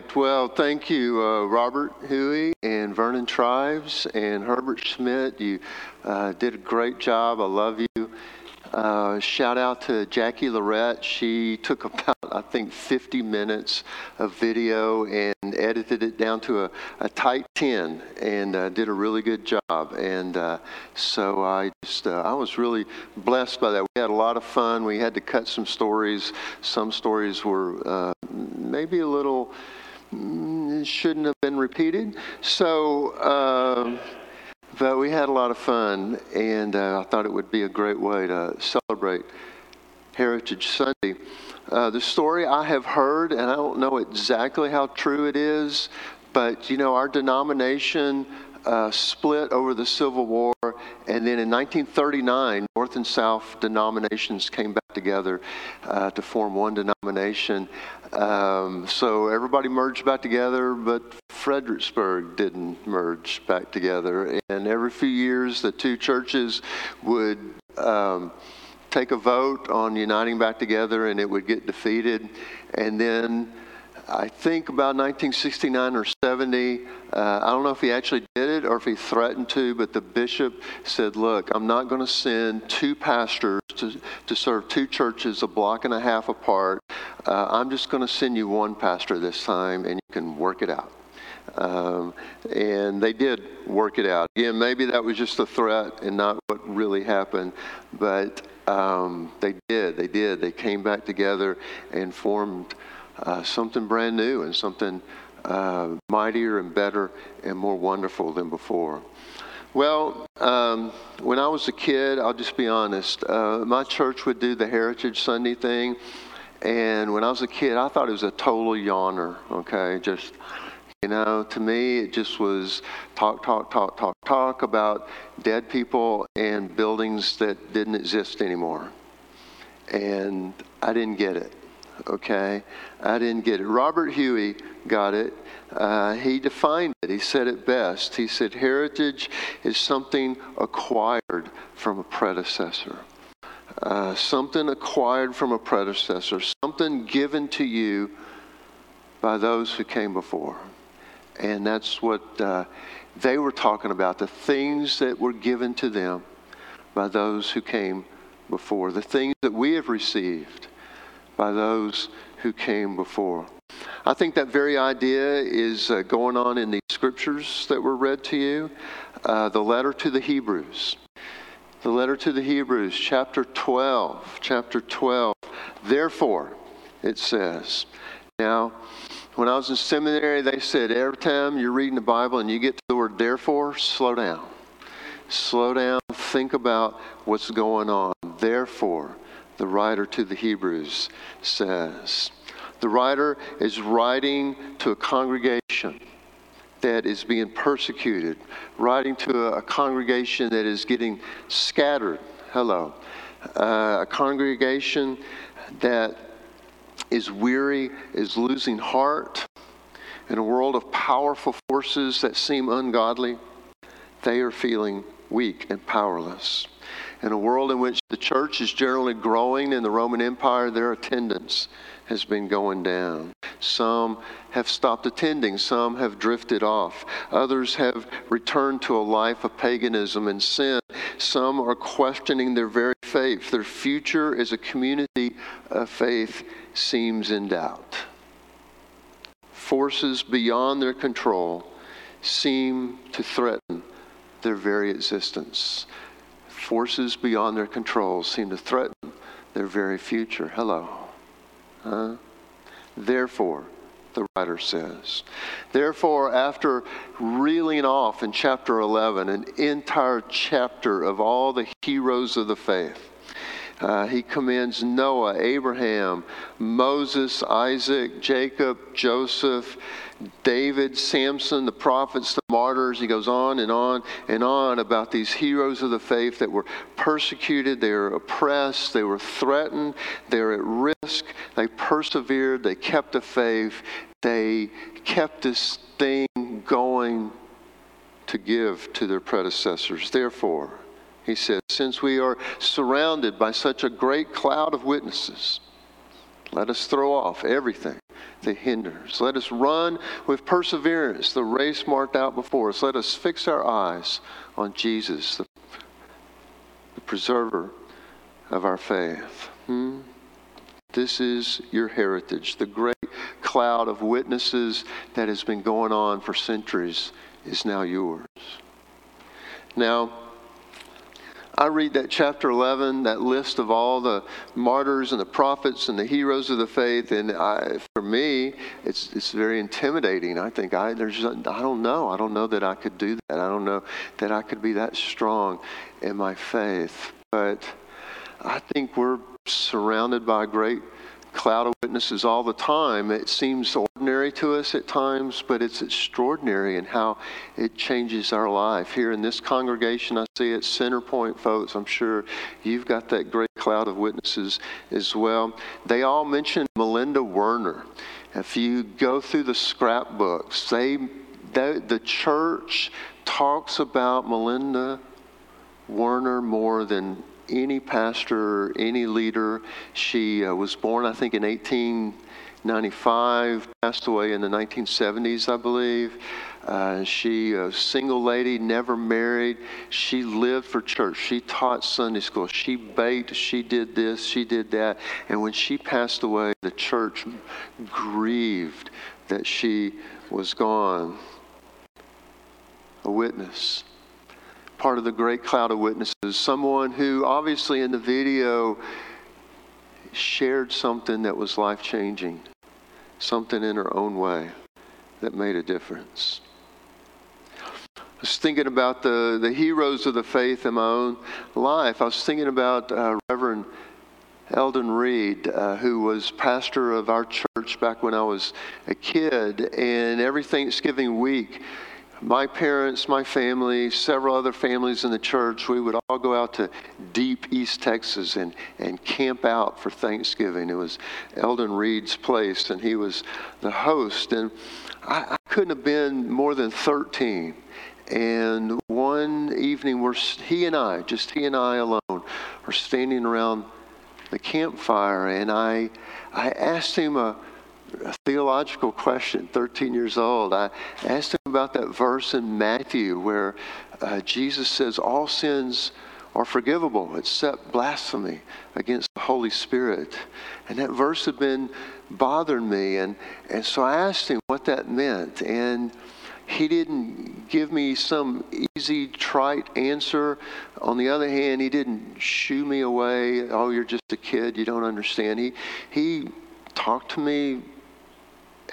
right. Well, thank you, uh, Robert Huey and Vernon Tribes and Herbert Schmidt. You uh, did a great job. I love you. Uh, shout out to Jackie Lorette. She took about, I think, 50 minutes of video and edited it down to a, a tight 10 and uh, did a really good job. And uh, so I just, uh, I was really blessed by that. We had a lot of fun. We had to cut some stories. Some stories were uh, maybe a little, mm, shouldn't have been repeated. So, uh, but we had a lot of fun, and uh, I thought it would be a great way to celebrate Heritage Sunday. Uh, the story I have heard, and I don't know exactly how true it is, but you know, our denomination uh, split over the Civil War, and then in 1939, North and South denominations came back together uh, to form one denomination. Um, so everybody merged back together, but Fredericksburg didn't merge back together. And every few years, the two churches would um, take a vote on uniting back together, and it would get defeated. And then I think about 1969 or 70. Uh, I don't know if he actually did it or if he threatened to, but the bishop said, Look, I'm not going to send two pastors to, to serve two churches a block and a half apart. Uh, I'm just going to send you one pastor this time and you can work it out. Um, and they did work it out. Again, maybe that was just a threat and not what really happened, but um, they did. They did. They came back together and formed uh, something brand new and something uh, mightier and better and more wonderful than before. Well, um, when I was a kid, I'll just be honest, uh, my church would do the Heritage Sunday thing. And when I was a kid, I thought it was a total yawner, okay? Just, you know, to me, it just was talk, talk, talk, talk, talk about dead people and buildings that didn't exist anymore. And I didn't get it okay? I didn't get it. Robert Huey got it. Uh, he defined it. He said it best. He said, Heritage is something acquired from a predecessor. Uh, something acquired from a predecessor, something given to you by those who came before. And that's what uh, they were talking about the things that were given to them by those who came before, the things that we have received by those who came before. I think that very idea is uh, going on in the scriptures that were read to you. Uh, the letter to the Hebrews. The letter to the Hebrews, chapter 12. Chapter 12. Therefore, it says. Now, when I was in seminary, they said every time you're reading the Bible and you get to the word therefore, slow down. Slow down. Think about what's going on. Therefore, the writer to the Hebrews says. The writer is writing to a congregation that is being persecuted, writing to a, congregation that is getting scattered. Hello. Uh, a congregation that is weary, is losing heart. In a world of powerful forces that seem ungodly, they are feeling weak and powerless. In a world in which the church is generally growing in the Roman Empire, their attendance has been going down. Some have stopped attending, some have drifted off, others have returned to a life of paganism and sin. Some are questioning their very faith. Their future as a community of faith seems in doubt. Forces beyond their control seem to threaten their very existence forces beyond their control seem to threaten their very future. Hello. Huh? Therefore, the writer says. Therefore, after reeling off in chapter 11 an entire chapter of all the heroes of the faith, uh, he commends Noah, Abraham, Moses, Isaac, Jacob, Joseph, David, Samson, the prophets, the martyrs. He goes on and on and on about these heroes of the faith that were persecuted, they were oppressed, they were threatened, they were at risk. They persevered, they kept the faith, they kept this thing going to give to their predecessors. Therefore, he says, since we are surrounded by such a great cloud of witnesses, Let us throw off everything that hinders. Let us run with perseverance the race marked out before us. Let us fix our eyes on Jesus, the, the preserver of our faith. Hmm? This is your heritage. The great cloud of witnesses that has been going on for centuries is now yours. Now, I read that chapter 11, that list of all the martyrs and the prophets and the heroes of the faith, and I, for me, it's, it's very intimidating. I think I, there's, I don't know. I don't know that I could do that. I don't know that I could be that strong in my faith. But I think we're surrounded by a great cloud of witnesses all the time. It seems ordinary to us at times, but it's extraordinary in how it changes our life. Here in this congregation, I see it, Center Point folks, I'm sure you've got that great cloud of witnesses as well. They all mentioned Melinda Werner. If you go through the scrapbooks, they, they the church talks about Melinda Werner more than any pastor, or any leader. She uh, was born, I think, in 1895, passed away in the 1970s, I believe. Uh, she, a single lady, never married. She lived for church. She taught Sunday school. She baked. She did this. She did that. And when she passed away, the church grieved that she was gone. A witness part of the great cloud of witnesses, someone who obviously in the video shared something that was life changing, something in her own way that made a difference. I was thinking about the, the heroes of the faith in my own life. I was thinking about uh, Reverend Eldon Reed, uh, who was pastor of our church back when I was a kid, and every Thanksgiving week, my parents, my family, several other families in the church, we would all go out to deep East Texas and, and camp out for Thanksgiving. It was Eldon Reed's place, and he was the host. And I, I couldn't have been more than 13. And one evening, we're, he and I, just he and I alone, are standing around the campfire, and I, I asked him a a theological question, 13 years old. I asked him about that verse in Matthew where uh, Jesus says, All sins are forgivable except blasphemy against the Holy Spirit. And that verse had been bothering me. And, and so I asked him what that meant. And he didn't give me some easy, trite answer. On the other hand, he didn't shoo me away. Oh, you're just a kid. You don't understand. He, he talked to me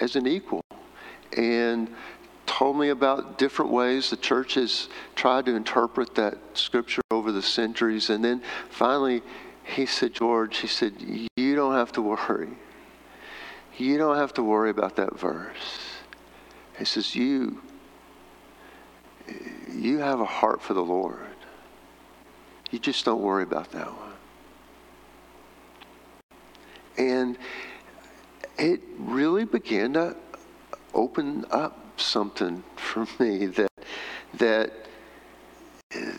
as an equal and told me about different ways the church has tried to interpret that scripture over the centuries. And then finally, he said, George, he said, You don't have to worry. You don't have to worry about that verse. He says, You, you have a heart for the Lord. You just don't worry about that one. And it really began to open up something for me that that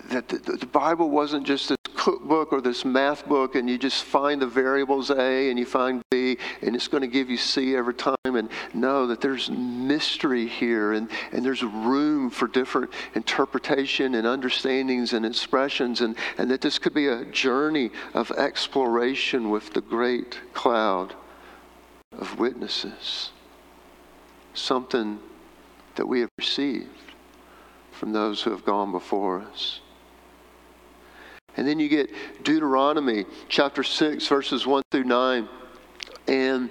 that the, the, Bible wasn't just this cookbook or this math book, and you just find the variables A and you find B, and it's going to give you C every time. And know that there's mystery here, and, and there's room for different interpretation and understandings and expressions, and, and that this could be a journey of exploration with the great cloud of witnesses, something that we have received from those who have gone before us. And then you get Deuteronomy chapter 6, verses 1 through 9, and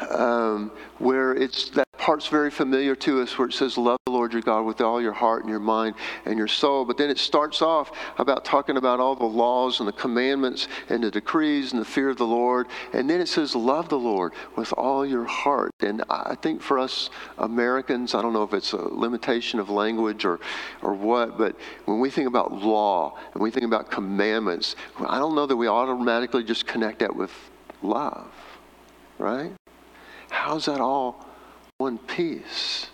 um, where it's that part's very familiar to us where it says, Love the Lord your God with all your heart and your mind and your soul. But then it starts off about talking about all the laws and the commandments and the decrees and the fear of the Lord. And then it says, Love the Lord with all your heart. And I think for us Americans, I don't know if it's a limitation of language or, or what, but when we think about law and we think about commandments, I don't know that we automatically just connect that with love, right? How's that all one piece.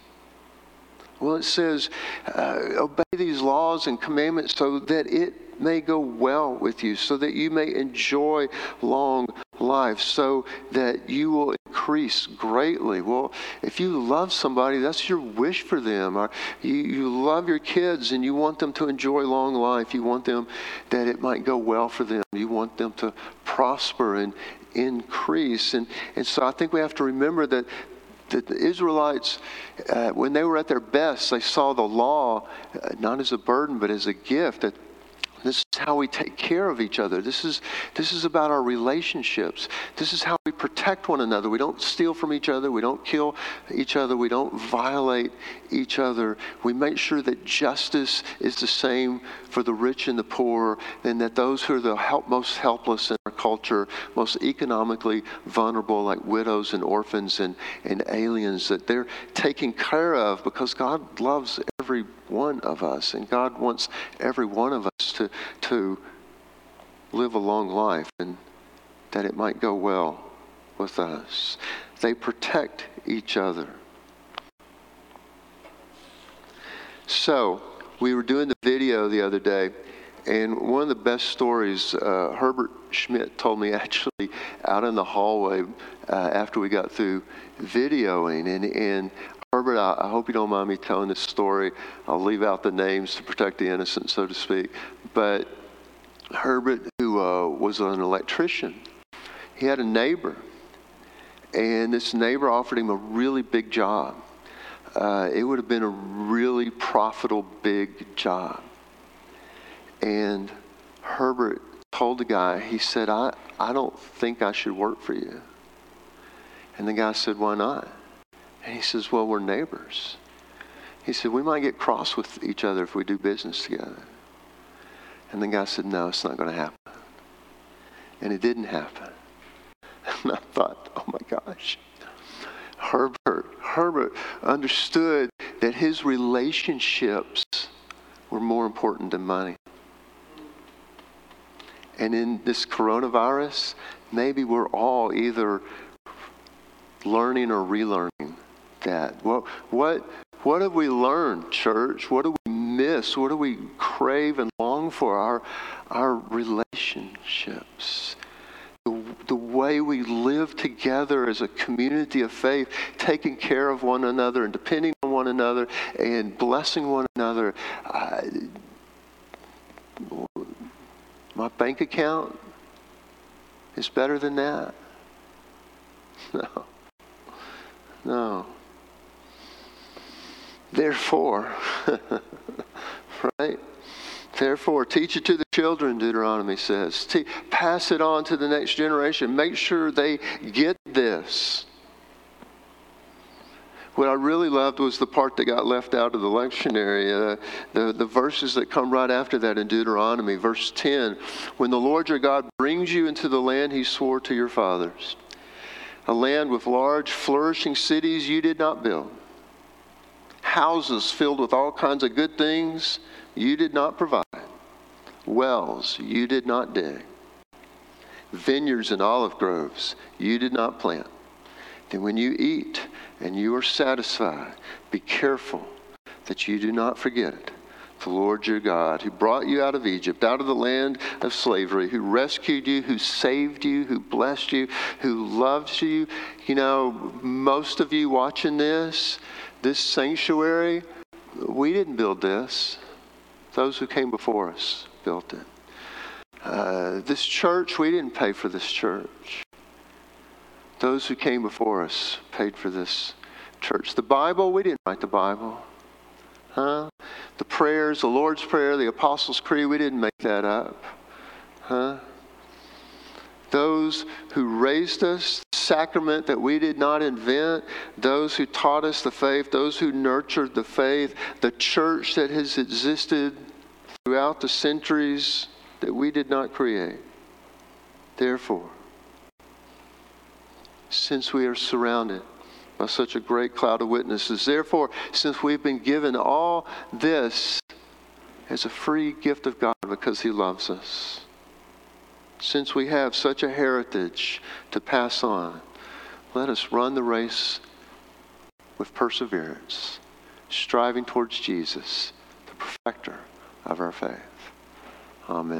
Well, it says, uh, obey these laws and commandments so that it may go well with you, so that you may enjoy long life so that you will increase greatly. Well, if you love somebody, that's your wish for them. Or you, you love your kids and you want them to enjoy long life. You want them that it might go well for them. You want them to prosper and increase. And, and so I think we have to remember that that the Israelites, uh, when they were at their best, they saw the law uh, not as a burden, but as a gift that how we take care of each other. This is, this is about our relationships. This is how we protect one another. We don't steal from each other. We don't kill each other. We don't violate each other. We make sure that justice is the same for the rich and the poor, and that those who are the help, most helpless in our culture, most economically vulnerable, like widows and orphans and, and aliens, that they're taken care of because God loves every one of us, and God wants every one of us to, to live a long life and that it might go well with us. They protect each other. So, we were doing the video the other day, and one of the best stories uh, Herbert Schmidt told me actually out in the hallway uh, after we got through videoing. And, and Herbert, I, I hope you don't mind me telling this story. I'll leave out the names to protect the innocent, so to speak. But Herbert, who uh, was an electrician, he had a neighbor, and this neighbor offered him a really big job. Uh, it would have been a really profitable big job. And Herbert told the guy, he said, I, I don't think I should work for you. And the guy said, Why not? And he says, Well, we're neighbors. He said, We might get cross with each other if we do business together. And the guy said, No, it's not going to happen. And it didn't happen. And I thought, Oh my gosh. Herbert, Herbert understood that his relationships were more important than money. And in this coronavirus, maybe we're all either learning or relearning that. What, what, what have we learned, church? What do we miss? What do we crave and long for? Our, our relationships. The, the way we live together as a community of faith, taking care of one another and depending on one another and blessing one another. Uh, my bank account is better than that. No. No. Therefore, right? Therefore, teach it to the children, Deuteronomy says. Te- pass it on to the next generation. Make sure they get this. What I really loved was the part that got left out of the lectionary, uh, the, the verses that come right after that in Deuteronomy, verse 10. When the Lord your God brings you into the land he swore to your fathers, a land with large, flourishing cities you did not build houses filled with all kinds of good things you did not provide, wells you did not dig, vineyards and olive groves you did not plant. Then when you eat and you are satisfied, be careful that you do not forget it. The Lord your God, who brought you out of Egypt, out of the land of slavery, who rescued you, who saved you, who blessed you, who loves you. You know, most of you watching this, this sanctuary, we didn't build this. Those who came before us built it. Uh, this church, we didn't pay for this church. Those who came before us paid for this church. The Bible, we didn't write the Bible. Huh? The prayers, the Lord's Prayer, the Apostles' Creed, we didn't make that up. Huh? Those who raised us, sacrament that we did not invent, those who taught us the faith, those who nurtured the faith, the church that has existed throughout the centuries that we did not create. Therefore, since we are surrounded by such a great cloud of witnesses, therefore, since we've been given all this as a free gift of God because He loves us, since we have such a heritage to pass on, let us run the race with perseverance, striving towards Jesus, the perfecter of our faith. Amen.